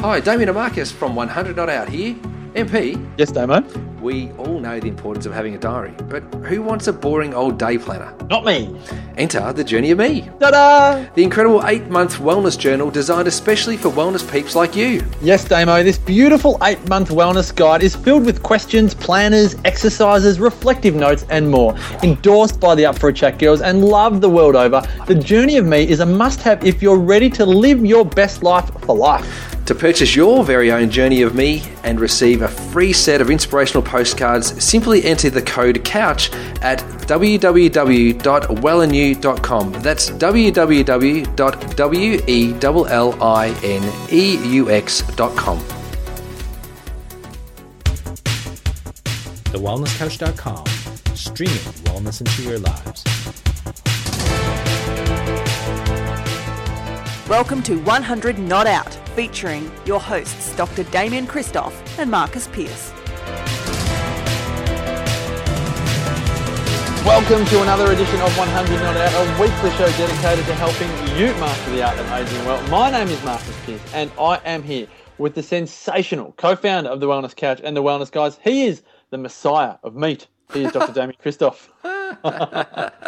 Hi, Damien Marcus from 100 Not Out here. MP, Yes, Damo. we all know the importance of having a diary, but who wants a boring old day planner? Not me. Enter the Journey of Me, Ta-da! the incredible eight month wellness journal designed especially for wellness peeps like you. Yes, Damo, this beautiful eight month wellness guide is filled with questions, planners, exercises, reflective notes, and more. Endorsed by the Up for a Chat girls and loved the world over, The Journey of Me is a must have if you're ready to live your best life for life. To purchase your very own Journey of Me and receive a free set of inspirational postcards, simply enter the code COUCH at www.wellinew.com. That's E www.wellineux.com. TheWellnessCouch.com, streaming wellness into your lives. Welcome to 100 Not Out, featuring your hosts Dr. Damien Christoph and Marcus Pierce. Welcome to another edition of 100 Not Out, a weekly show dedicated to helping you master the art of aging well. My name is Marcus Pierce, and I am here with the sensational co-founder of the Wellness Couch and the Wellness Guys. He is the messiah of meat. He is Dr. Damien Christoph.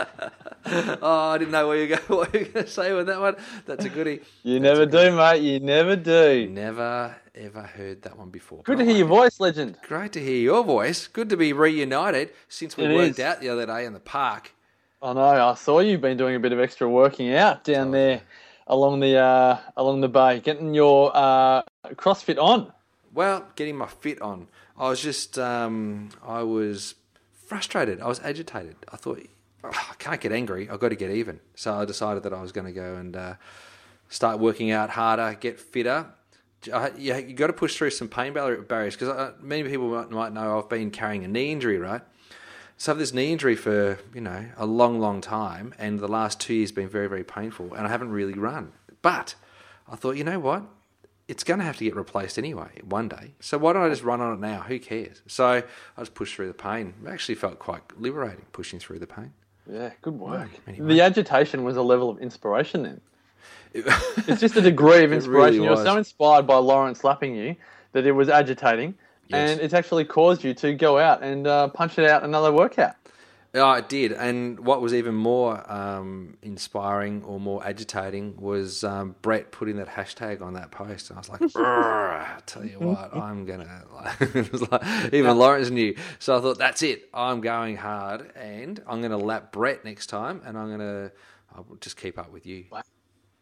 Oh, I didn't know what you were going, what you were going to say with that one. That's a goodie. You never do, mate. You never do. Never ever heard that one before. Good to hear your voice, legend. Great to hear your voice. Good to be reunited since we It worked is. out the other day in the park. I know. I saw you've been doing a bit of extra working out down there along the uh, along the bay, getting your uh, CrossFit on. Well, getting my fit on. I was just, um, I was frustrated. I was agitated. I thought, "Oh, I can't get angry. I've got to get even. So I decided that I was going to go and uh, start working out harder, get fitter. You, you got to push through some pain barriers because uh, many people might, might know I've been carrying a knee injury, right? So I have this knee injury for you know a long, long time, and the last two years been very, very painful, and I haven't really run. But I thought, you know what? It's going to have to get replaced anyway one day. So why don't I just run on it now? Who cares? So I just pushed through the pain. It actually felt quite liberating pushing through the pain. Yeah, good work. anyway. The agitation was a level of inspiration then. It's just a degree of inspiration. really you were so inspired by Lauren slapping you that it was agitating, Yes. and it's actually caused you to go out and uh, punch it out another workout. Oh, it did. And what was even more um, inspiring or more agitating was um, Brett putting that hashtag on that post. And I was like, "Brr, I tell you what, I'm going to. Like, even Lawrence knew. So I thought, that's it. I'm going hard and I'm going to lap Brett next time and I'm going to just keep up with you.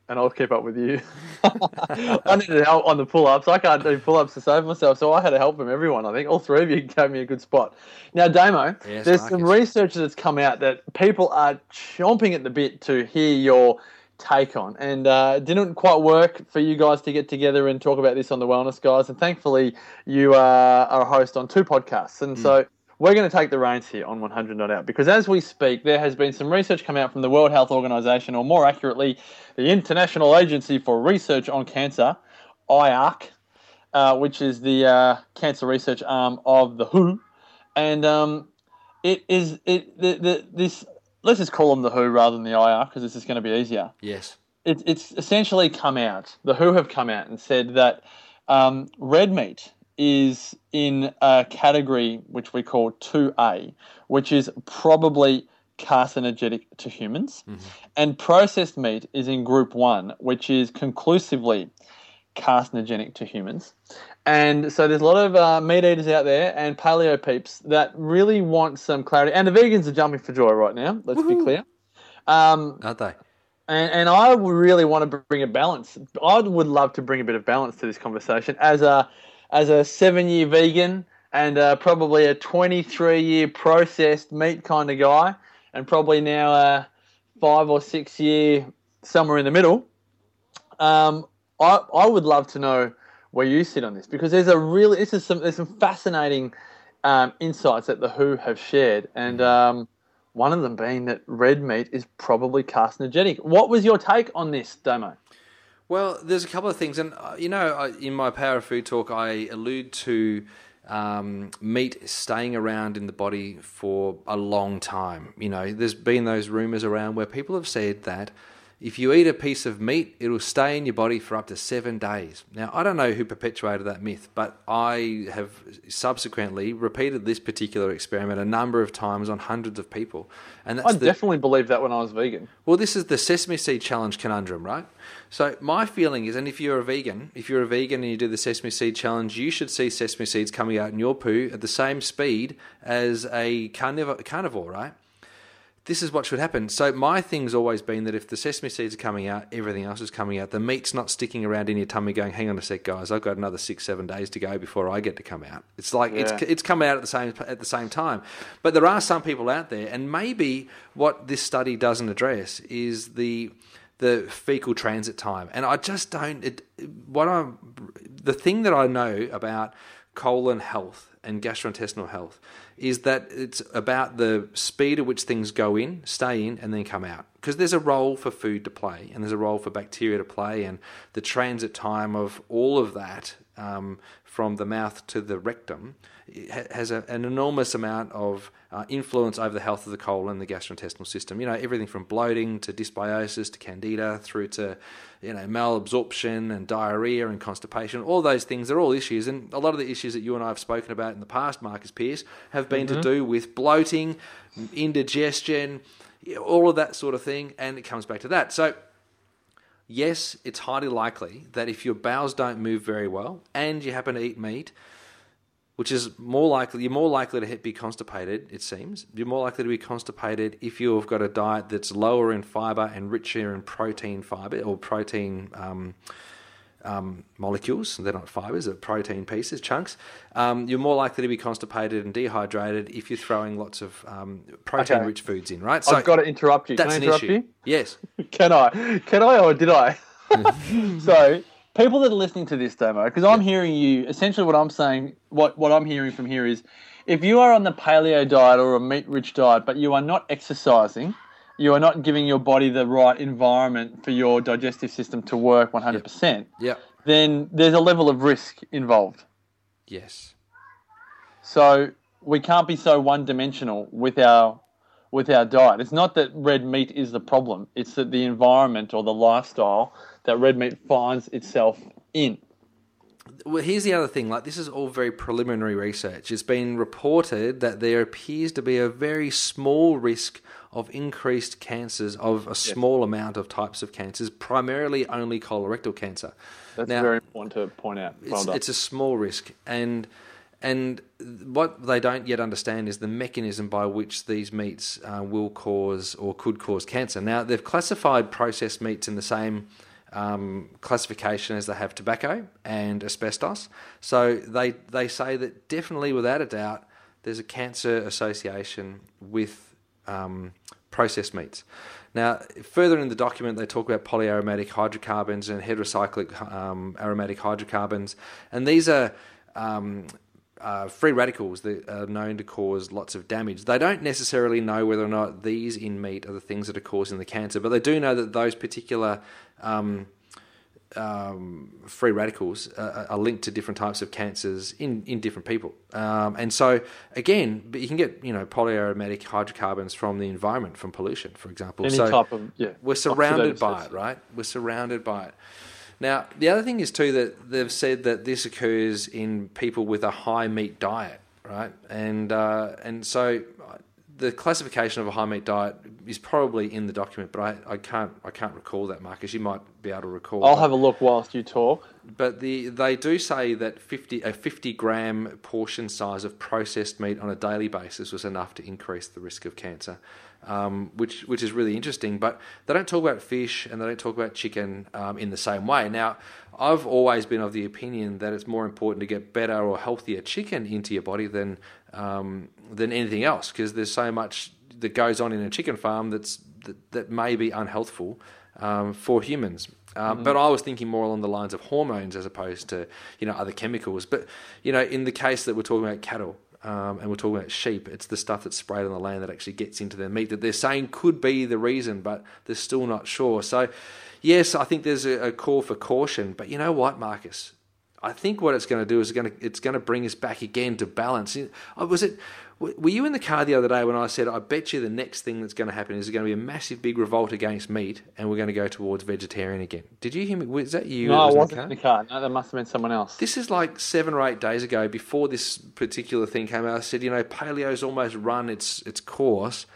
And I'll keep up with you. I needed help on the pull ups. I can't do pull ups to save myself, so I had to help from everyone. I think all three of you gave me a good spot. Now, Damo, Yes, there's some research that's come out that people are chomping at the bit to hear your take on, and uh, it didn't quite work for you guys to get together and talk about this on the Wellness Guys. And thankfully, you uh, are a host on two podcasts, and so. We're going to take the reins here on 100 Not Out because as we speak, there has been some research come out from the World Health Organization, or more accurately, the International Agency for Research on Cancer, IARC, uh, which is the uh, cancer research arm of the WHO, and um, it is it the, the this let's just call them the WHO rather than the IARC because this is going to be easier. Yes. It, it's essentially come out. The WHO have come out and said that um, red meat is in a category which we call 2A, which is probably carcinogenic to humans, and processed meat is in group 1, which is conclusively carcinogenic to humans. And so there's a lot of uh, meat eaters out there and paleo peeps that really want some clarity. And the vegans are jumping for joy right now, let's be clear. Um, Aren't they? and, and I really want to bring a balance. I would love to bring a bit of balance to this conversation as a as a seven year vegan and uh, probably a 23 year processed meat kind of guy, and probably now a five or six year somewhere in the middle. Um, I I would love to know where you sit on this because there's a really this is some there's some fascinating um, insights that the WHO have shared, and um, one of them being that red meat is probably carcinogenic. What was your take on this, Damo? Well, there's a couple of things, and uh, you know, I- in my Power of Food talk, I allude to um, meat staying around in the body for a long time. You know, there's been those rumors around where people have said that if you eat a piece of meat, it'll stay in your body for up to seven days. Now, I don't know who perpetuated that myth, but I have subsequently repeated this particular experiment a number of times on hundreds of people. And that's I the, definitely believed that when I was vegan. well, this is the sesame seed challenge conundrum, right? So my feeling is, and if you're a vegan, if you're a vegan and you do the sesame seed challenge, you should see sesame seeds coming out in your poo at the same speed as a carnivore, carnivore right? This is what should happen. So my thing's always been that if the sesame seeds are coming out, everything else is coming out. The meat's not sticking around in your tummy, going, "Hang on a sec, guys, I've got another six, seven days to go before I get to come out." It's like Yeah. it's it's coming out at the same at the same time. But there are some people out there, and maybe what this study doesn't address is the the fecal transit time. And I just don't. It, what I'm the thing that I know about colon health and gastrointestinal health is that it's about the speed at which things go in, stay in, and then come out. Because there's a role for food to play, and there's a role for bacteria to play, and the transit time of all of that um, from the mouth to the rectum has a, an enormous amount of uh, influence over the health of the colon and the gastrointestinal system. You know, everything from bloating to dysbiosis to candida through to, you know, malabsorption and diarrhea and constipation. All those things are all issues. And a lot of the issues that you and I have spoken about in the past, Marcus Pierce, have been to do with bloating, indigestion, all of that sort of thing. And it comes back to that. So, yes, it's highly likely that if your bowels don't move very well and you happen to eat meat, which is more likely you're more likely to be constipated it seems you're more likely to be constipated if you've got a diet that's lower in fiber and richer in protein fiber or protein um, um, molecules they're not fibers they're protein pieces chunks um, you're more likely to be constipated and dehydrated if you're throwing lots of um, protein rich foods in right so I've got to interrupt you. Can that's I an issue you? yes Can I? Can I or did I? so people that are listening to this Damo, because I'm hearing you. Essentially, what I'm saying, what what I'm hearing from here is, if you are on the paleo diet or a meat-rich diet, but you are not exercising, you are not giving your body the right environment for your digestive system to work 100%. yeah Then there's a level of risk involved. yes So we can't be so one-dimensional with our with our diet. It's not that red meat is the problem. It's that the environment or the lifestyle that red meat finds itself in. well, here's the other thing. Like, this is all very preliminary research. It's been reported that there appears to be a very small risk of increased cancers of a small amount of types of cancers, primarily only colorectal cancer. That's Now- very important to point out. Well it's, it's a small risk, and and what they don't yet understand is the mechanism by which these meats uh, will cause or could cause cancer. Now they've classified processed meats in the same um, classification as they have tobacco and asbestos. So they they say that definitely, without a doubt, there's a cancer association with um, processed meats. Now, further in the document, they talk about polyaromatic hydrocarbons and heterocyclic um, aromatic hydrocarbons, and these are um, uh, free radicals that are known to cause lots of damage. They don't necessarily know whether or not these in meat are the things that are causing the cancer, but they do know that those particular um, um, free radicals uh, are linked to different types of cancers in, in different people. Um, and so, again, but you can get you know polyaromatic hydrocarbons from the environment, from pollution, for example. Any so type of yeah. we're surrounded by it, right? We're surrounded by it. Now, the other thing is too that they've said that this occurs in people with a high meat diet, right? And uh, and so the classification of a high meat diet is probably in the document, but I, I can't I can't recall that, Marcus. You might be able to recall. I'll but- have a look whilst you talk. But the they do say that 50 a 50 gram portion size of processed meat on a daily basis was enough to increase the risk of cancer, um, which which is really interesting. But they don't talk about fish and they don't talk about chicken um, in the same way. Now, I've always been of the opinion that it's more important to get better or healthier chicken into your body than um, than anything else because there's so much that goes on in a chicken farm that's that, that may be unhealthful um, for humans. Um, But I was thinking more along the lines of hormones as opposed to you know other chemicals. But you know, in the case that we're talking about cattle um, and we're talking about sheep, it's the stuff that's sprayed on the land that actually gets into their meat that they're saying could be the reason, but they're still not sure. So, yes, I think there's a, a call for caution. But you know what, Marcus? I think what it's going to do is going to it's going to bring us back again to balance. Uh, Was it? Were you in the car the other day when I said I bet you the next thing that's going to happen is there's going to be a massive big revolt against meat, and we're going to go towards vegetarian again? Did you hear me? Was that you? No, I was in the wasn't car? in the car. No, that must have been someone else. This is like seven or eight days ago, before this particular thing came out. I said, you know, paleo's almost run its its course.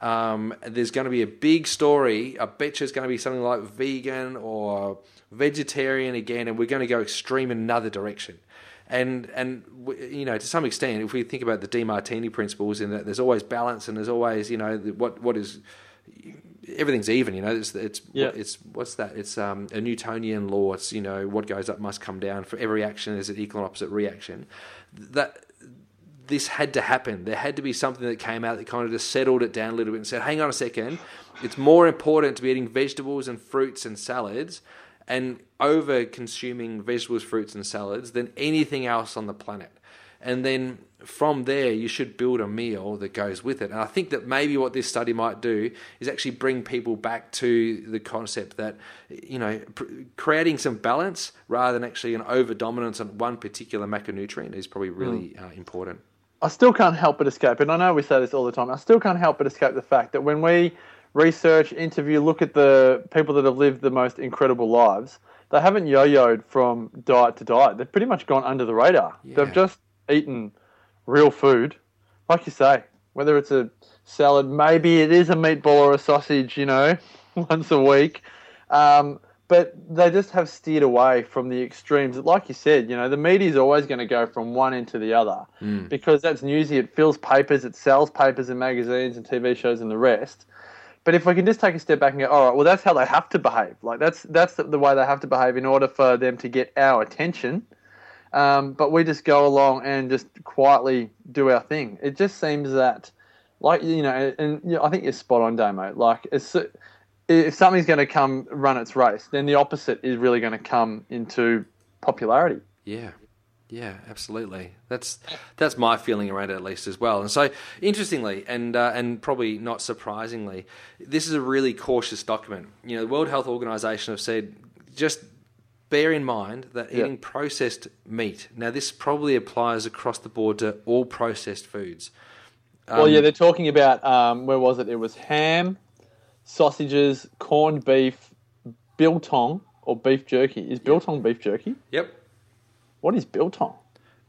Um, there's going to be a big story. I bet you it's going to be something like vegan or vegetarian again, and we're going to go extreme in another direction. And and you know, to some extent, if we think about the Demartini principles, in that there's always balance and there's always you know the- what what is everything's even. You know, it's it's Yeah. it's what's that? It's um, a Newtonian law. It's you know what goes up must come down. For every action, there's an equal and opposite reaction. That this had to happen. There had to be something that came out that kind of just settled it down a little bit and said, "Hang on a second, it's more important to be eating vegetables and fruits and salads." And over consuming vegetables, fruits, and salads than anything else on the planet. And then from there, you should build a meal that goes with it. And I think that maybe what this study might do is actually bring people back to the concept that, you know, pr- creating some balance rather than actually an over dominance on one particular macronutrient is probably really uh, important. I still can't help but escape, and I know we say this all the time. I still can't help but escape the fact that when we research, interview, look at the people that have lived the most incredible lives, they haven't yo-yoed from diet to diet. They've pretty much gone under the radar. Yeah. They've just eaten real food, like you say. Whether it's a salad, maybe it is a meatball or a sausage, you know, once a week. Um, but they just have steered away from the extremes. Like you said, you know, the media is always going to go from one end to the other because that's newsy. It fills papers, it sells papers and magazines and TV shows and the rest. But if we can just take a step back and go, all right, well, that's how they have to behave. Like that's that's the, way they have to behave in order for them to get our attention. Um, but we just go along and just quietly do our thing. It just seems that, like you know, and, you know, I think you're spot on, Damo. Like if something's going to come run its race, then the opposite is really going to come into popularity. Yeah. Yeah, absolutely. That's that's my feeling around it at least as well. And so, interestingly, and uh, and probably not surprisingly, this is a really cautious document. You know, the World Health Organization have said just bear in mind that eating processed meat. Now, this probably applies across the board to all processed foods. well, yeah, they're talking about um, where was it? It was ham, sausages, corned beef, biltong or beef jerky. Is biltong beef jerky? Yep. What is biltong?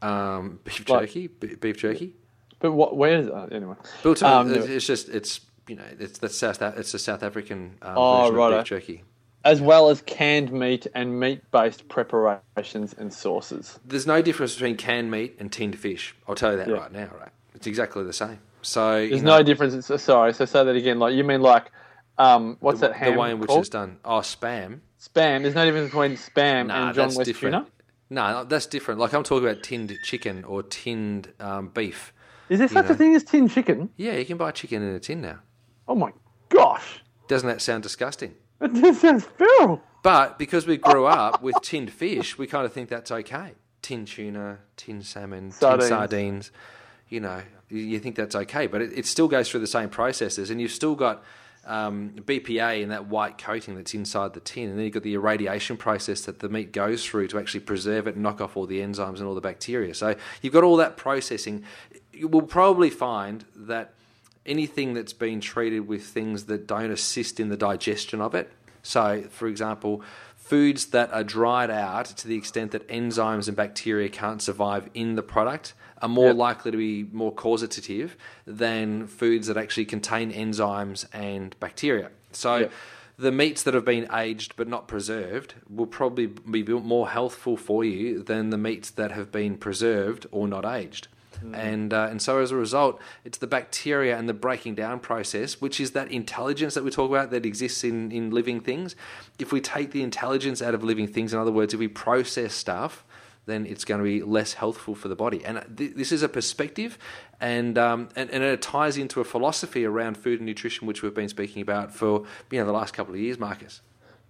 Um, beef Like- jerky. b- beef jerky. But what? Where is it? Anyway. Biltong. Um, it's, it's just it's you know it's the South it's a South African um, Oh, version righto. of beef jerky. as well as canned meat and meat-based preparations and sauces. There's no difference between canned meat and tinned fish. I'll tell you that Yeah. right now. Right, it's exactly the same. So you There's know, no difference. It's, sorry, so say that again. Like you mean like, um, what's the, that ham the way in which called? it's done. Oh, spam. Spam. There's no difference between spam Nah, and John that's West different. tuna. No, that's different. Like I'm talking about tinned chicken or tinned um, beef. Is there such know. a thing as tinned chicken? Yeah, you can buy chicken in a tin now. Oh my gosh, Doesn't that sound disgusting? just sounds feral. But because we grew up with tinned fish, we kind of think that's okay. Tinned tuna, tinned salmon, Sardines. tinned sardines. You know, you- you think that's okay, but it, it still goes through the same processes, and you've still got um, BPA and that white coating that's inside the tin, and then you've got the irradiation process that the meat goes through to actually preserve it and knock off all the enzymes and all the bacteria. So you've got all that processing. You will probably find that anything that's been treated with things that don't assist in the digestion of it. So, for example, foods that are dried out to the extent that enzymes and bacteria can't survive in the product are more Yep. likely to be more causative than foods that actually contain enzymes and bacteria. So, Yep. the meats that have been aged but not preserved will probably be more healthful for you than the meats that have been preserved or not aged. And uh, and so as a result, it's the bacteria and the breaking down process, which is that intelligence that we talk about that exists in, in living things. If we take the intelligence out of living things, in other words, if we process stuff, then it's going to be less healthful for the body. And th- this is a perspective, and, um, and and it ties into a philosophy around food and nutrition, which we've been speaking about for you know the last couple of years, Marcus.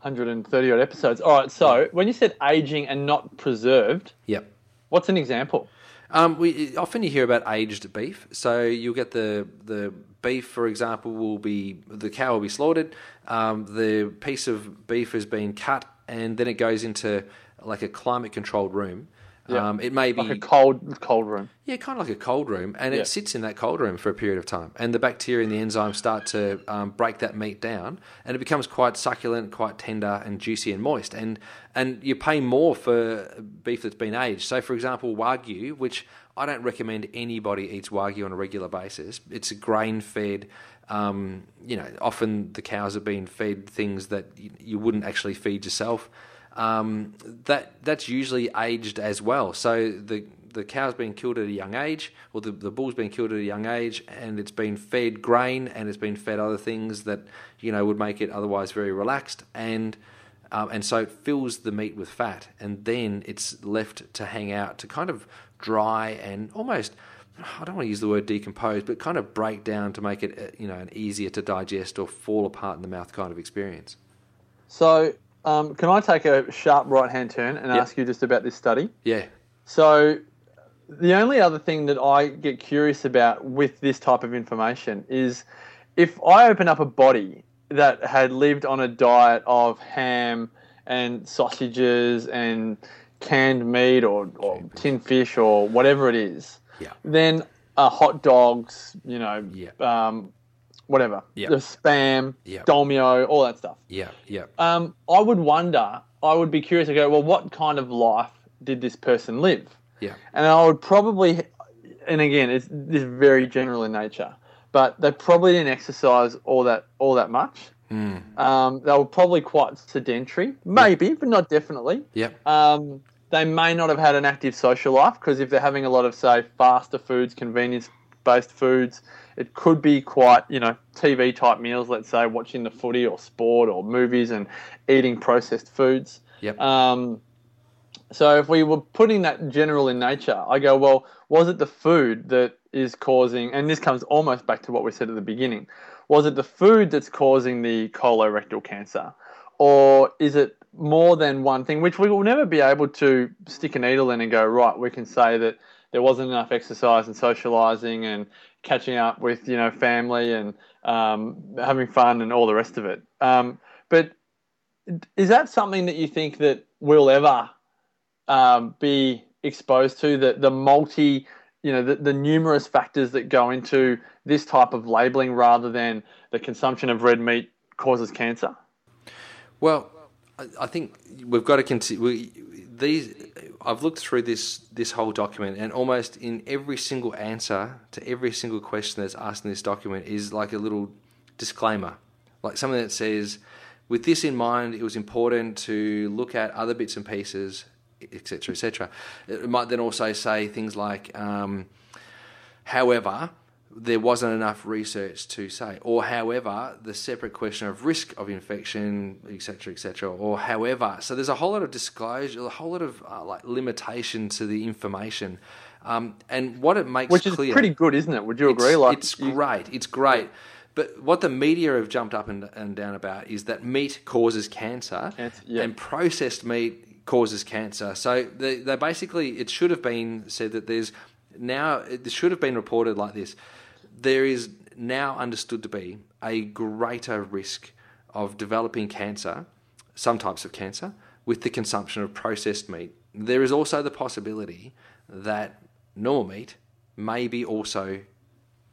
130 odd episodes. All right. So when you said aging and not preserved, Yep. what's an example? Um, we often you hear about aged beef. So you'll get the the beef, for example, will be the cow will be slaughtered. Um, the piece of beef has been cut and then it goes into like a climate controlled room. Yeah. Um, it may be Like a cold cold room. yeah, kind of like a cold room, and Yeah. it sits in that cold room for a period of time, and the bacteria and the enzymes start to um, break that meat down, and it becomes quite succulent, quite tender, and juicy and moist, and and you pay more for beef that's been aged. So, for example, wagyu, which I don't recommend anybody eats wagyu on a regular basis. It's a grain fed. Um, you know, often the cows are being fed things that you, you wouldn't actually feed yourself um, that that's usually aged as well. So the the cow's been killed at a young age, or the, the bull's been killed at a young age, and it's been fed grain and it's been fed other things that you know would make it otherwise very relaxed, and um, and so it fills the meat with fat, and then it's left to hang out to kind of dry and almost. I don't want to use the word decompose, but kind of break down to make it, uh, you know, an easier to digest or fall apart in the mouth kind of experience. So, um, can I take a sharp right hand turn and Yep. ask you just about this study? Yeah, So, the only other thing that I get curious about with this type of information is if I open up a body that had lived on a diet of ham and sausages and canned meat or, or tin fish or whatever it is, yeah, then uh, hot dogs, you know, Yeah. um, whatever, Yeah. the spam, Yeah. dolmio, all that stuff. yeah, yeah. Um, I would wonder, I would be curious to go, well, what kind of life did this person live? Yeah. And I would probably, and again, it's this is very general in nature, but they probably didn't exercise all that all that much. Hmm. Um, they were probably quite sedentary, maybe, but not definitely. Yep. Um, they may not have had an active social life because if they're having a lot of, say, faster foods, convenience-based foods, it could be quite, you know, TV type meals. Let's say watching the footy or sport or movies and eating processed foods. Yep. Um, so if we were putting that general in nature, I go, well, was it the food that is causing, and this comes almost back to what we said at the beginning, was it the food that's causing the colorectal cancer? Or is it more than one thing, which we will never be able to stick a needle in and go, right, we can say that there wasn't enough exercise and socializing and catching up with, you know, family and um, having fun and all the rest of it. Um, but is that something that you think that we'll ever um, be exposed to the the multi you know the, the numerous factors that go into this type of labeling rather than the consumption of red meat causes cancer Well, I, I think we've got to continue. These I've looked through this this whole document, and almost in every single answer to every single question that's asked in this document is like a little disclaimer, like something that says, "With this in mind, it was important to look at other bits and pieces." Etc. Etc. It might then also say things like, um, However, there wasn't enough research to say, or however, the separate question of risk of infection, etc., etc., or however. So there's a whole lot of disclosure, a whole lot of uh, like limitation to the information, um, and what it makes clear. which is clear, pretty good isn't it would you it's, agree like it's you- great. It's great. But what the media have jumped up and, and down about is that meat causes cancer, Cancer, yeah. and processed meat causes cancer. So they, they basically, it should have been said that there's now, it should have been reported like this. There is now understood to be a greater risk of developing cancer, some types of cancer, with the consumption of processed meat. There is also the possibility that normal meat may be also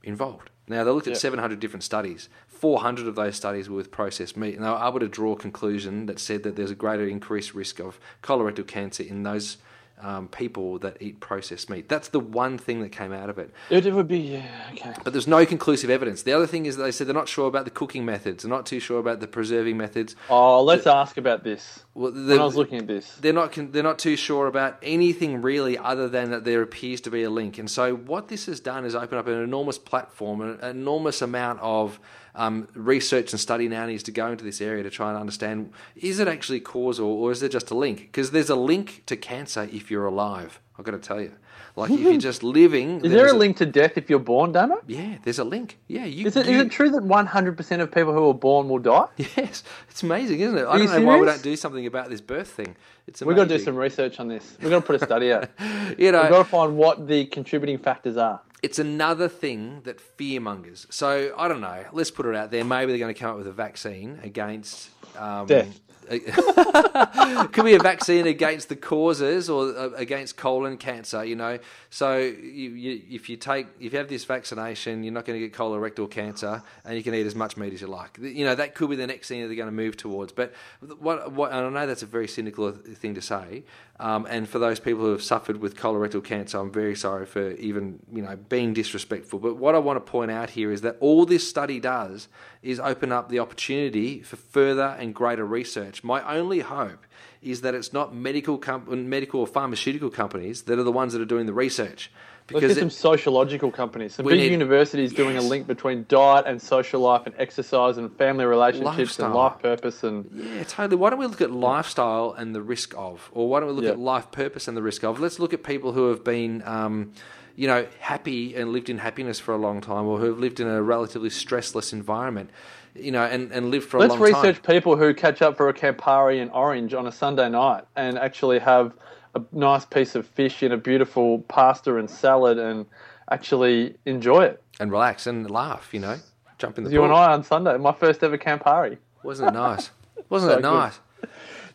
involved. Now, they looked at Yeah. 700 different studies. 400 of those studies were with processed meat, and they were able to draw a conclusion that said that there's a greater increased risk of colorectal cancer in those um, people that eat processed meat. That's the one thing that came out of it. it, it would be yeah okay But there's no conclusive evidence. The other thing is that they said they're not sure about the cooking methods, they're not too sure about the preserving methods. oh let's ask about this Well, when I was looking at this they're not they're not too sure about anything really other than that there appears to be a link. And so what this has done is open up an enormous platform, an enormous amount of um, research and study now needs to go into this area to try and understand is it actually causal or is there just a link? Because there's a link to cancer if you're alive. I've got to tell you, like if you're just living, is there there's a link to death if you're born Damo? Yeah, there's a link. Yeah, you. Is it, you, is it true that 100% of people who are born will die? Yes, it's amazing, isn't it? I Are you don't know why we don't do something about this birth thing. It's We've got to do some research on this. We've got to put a study out. You know, We've got to find what the contributing factors are. it's another thing that fear mongers. So I don't know. Let's put it out there. Maybe they're going to come up with a vaccine against um, Death. could be a vaccine against the causes or uh, against colon cancer. You know, so you, you, if you take if you have this vaccination, you're not going to get colorectal cancer, and you can eat as much meat as you like. You know, that could be the next thing that they're going to move towards. But what, what I know that's a very cynical thing to say, um, and for those people who have suffered with colorectal cancer, I'm very sorry for even you know being disrespectful. But what I want to point out here is that all this study does is open up the opportunity for further and greater research. My only hope is that it's not medical com- medical or pharmaceutical companies that are the ones that are doing the research. Let's Because get some sociological companies, some big need- universities doing a link between diet and social life and exercise and family relationships and life purpose and Yeah, totally. Why don't we look at lifestyle and the risk of, or why don't we look Yeah. at life purpose and the risk of? Let's look at people who have been, um, you know, happy and lived in happiness for a long time, or who have lived in a relatively stressless environment, you know, and, and lived for a Let's research time. people who catch up for a Campari and orange on a Sunday night and actually have a nice piece of fish in a beautiful pasta and salad and actually enjoy it. and relax and laugh, you know, jump in the You pool. and I on Sunday, my first ever Campari. Wasn't it nice? Wasn't So it good.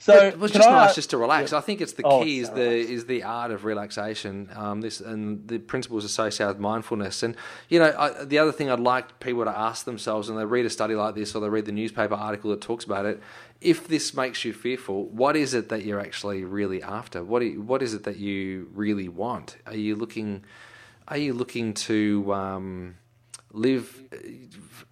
So it was just I- nice just to relax. I think it's the Oh, key it's is the relaxing. is the art of relaxation. Um, this and the principles associated with mindfulness. And you know, I, the other thing I'd like people to ask themselves when they read a study like this or they read the newspaper article that talks about it, if this makes you fearful, what is it that you're actually really after? What you- what is it that you really want? Are you looking? Are you looking to? Um, live uh,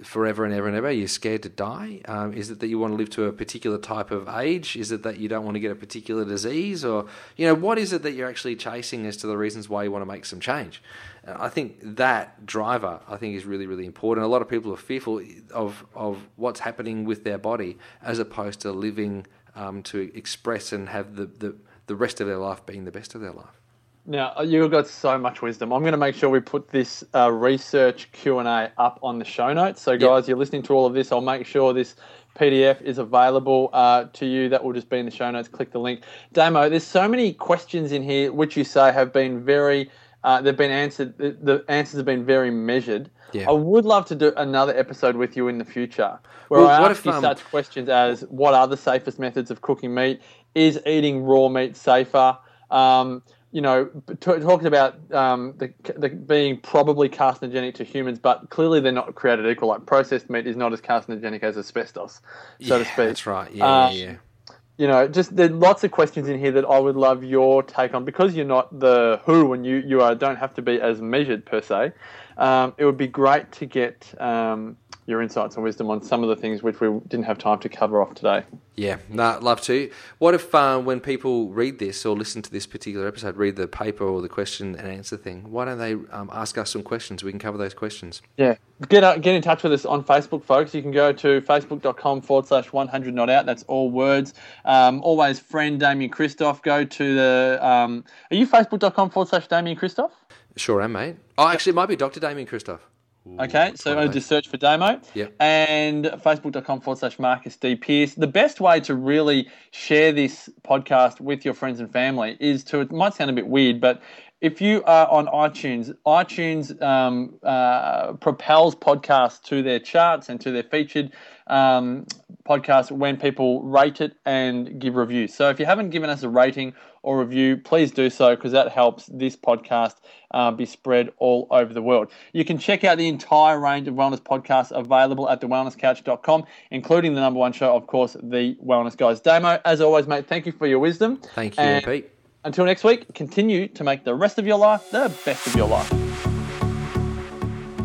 forever and ever and ever? Are you scared to die? Um, is it that you want to live to a particular type of age? Is it that you don't want to get a particular disease? Or, you know, what is it that you're actually chasing as to the reasons why you want to make some change? Uh, I think that driver, I think, is really, really important. A lot of people are fearful of, of what's happening with their body as opposed to living um, to express and have the, the, the rest of their life being the best of their life. Now you've got so much wisdom. I'm going to make sure we put this uh, research Q and A up on the show notes. So guys, you're listening to all of this. I'll make sure this PDF is available uh, to you. That will just be in the show notes. Click the link. Damo, there's so many questions in here which you say have been very. Uh, they've been answered. The, the answers have been very measured. Yeah. I would love to do another episode with you in the future where Well, I ask if, you um, such questions as what are the safest methods of cooking meat? Is eating raw meat safer? Um, you know, t- talking about um, the, the being probably carcinogenic to humans, but clearly they're not created equal. Like processed meat is not as carcinogenic as asbestos, so to speak. That's right. Yeah, Uh, yeah, yeah. You know, just there's lots of questions in here that I would love your take on because you're not the who and you you are, don't have to be as measured per se. Um, it would be great to get um, your insights and wisdom on some of the things which we didn't have time to cover off today. Yeah, no, love to. What if uh, when people read this or listen to this particular episode, read the paper or the question and answer thing, why don't they um, ask us some questions? We can cover those questions. Yeah. Get out, get in touch with us on Facebook, folks. You can go to facebook.com forward slash 100 not out. That's all words. Um, always friend Damien Christoph. Go to the. Um, are you facebook.com forward slash Damien Christoph? Sure am, mate. Oh, actually, it might be Dr. Damien Christoph. Okay, so probably. just search for Damo. Yep. And facebook.com forward slash Marcus D. Pierce. The best way to really share this podcast with your friends and family is to, it might sound a bit weird, but if you are on iTunes, iTunes um, uh, propels podcasts to their charts and to their featured um, podcasts when people rate it and give reviews. So if you haven't given us a rating or review, please do so because that helps this podcast uh, be spread all over the world. You can check out the entire range of wellness podcasts available at thewellnesscouch.com, including the number one show, of course, The Wellness Guys. Damo, as always, mate, thank you for your wisdom. Thank you, And Pete. Until next week, continue to make the rest of your life the best of your life.